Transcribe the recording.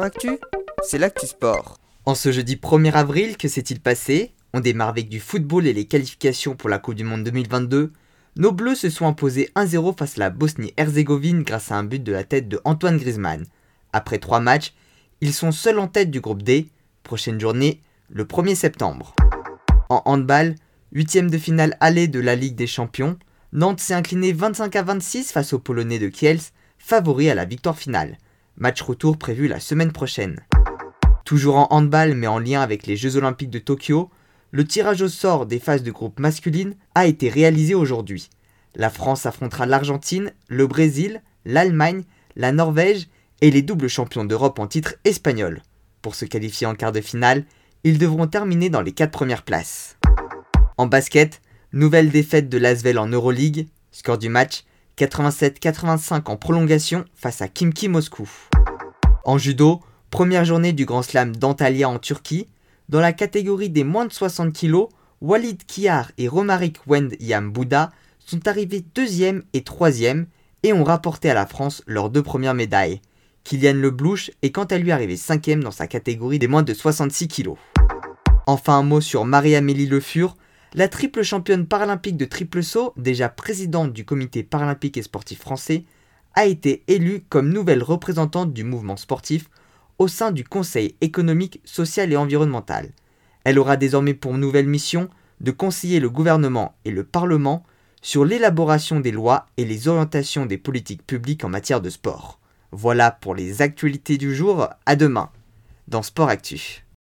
Actu, c'est l'actu sport. En ce jeudi 1er avril, que s'est-il passé? On démarre avec du football et les qualifications pour la Coupe du Monde 2022. Nos Bleus se sont imposés 1-0 face à la Bosnie-Herzégovine grâce à un but de la tête de Antoine Griezmann. Après trois matchs, ils sont seuls en tête du groupe D. Prochaine journée, le 1er septembre. En handball, huitième de finale allée de la Ligue des Champions, Nantes s'est incliné 25 à 26 face aux Polonais de Kiels, favoris à la victoire finale. Match retour prévu la semaine prochaine. Toujours en handball mais en lien avec les Jeux Olympiques de Tokyo, le tirage au sort des phases de groupe masculine a été réalisé aujourd'hui. La France affrontera l'Argentine, le Brésil, l'Allemagne, la Norvège et les doubles champions d'Europe en titre espagnol. Pour se qualifier en quart de finale, ils devront terminer dans les 4 premières places. En basket, nouvelle défaite de l'Asvel en Euroleague, score du match 87-85 en prolongation face à Kimki Moscou. En judo, première journée du Grand Slam d'Antalya en Turquie, dans la catégorie des moins de 60 kg, Walid Kiar et Romaric Wend Yam sont arrivés deuxième et troisième et ont rapporté à la France leurs deux premières médailles. Kylian Leblouch est quant à lui arrivé cinquième dans sa catégorie des moins de 66 kg. Enfin un mot sur Marie-Amélie Le Fur, la triple championne paralympique de triple saut, déjà présidente du comité paralympique et sportif français, a été élue comme nouvelle représentante du mouvement sportif au sein du Conseil économique, social et environnemental. Elle aura désormais pour nouvelle mission de conseiller le gouvernement et le Parlement sur l'élaboration des lois et les orientations des politiques publiques en matière de sport. Voilà pour les actualités du jour, à demain dans Sport Actu.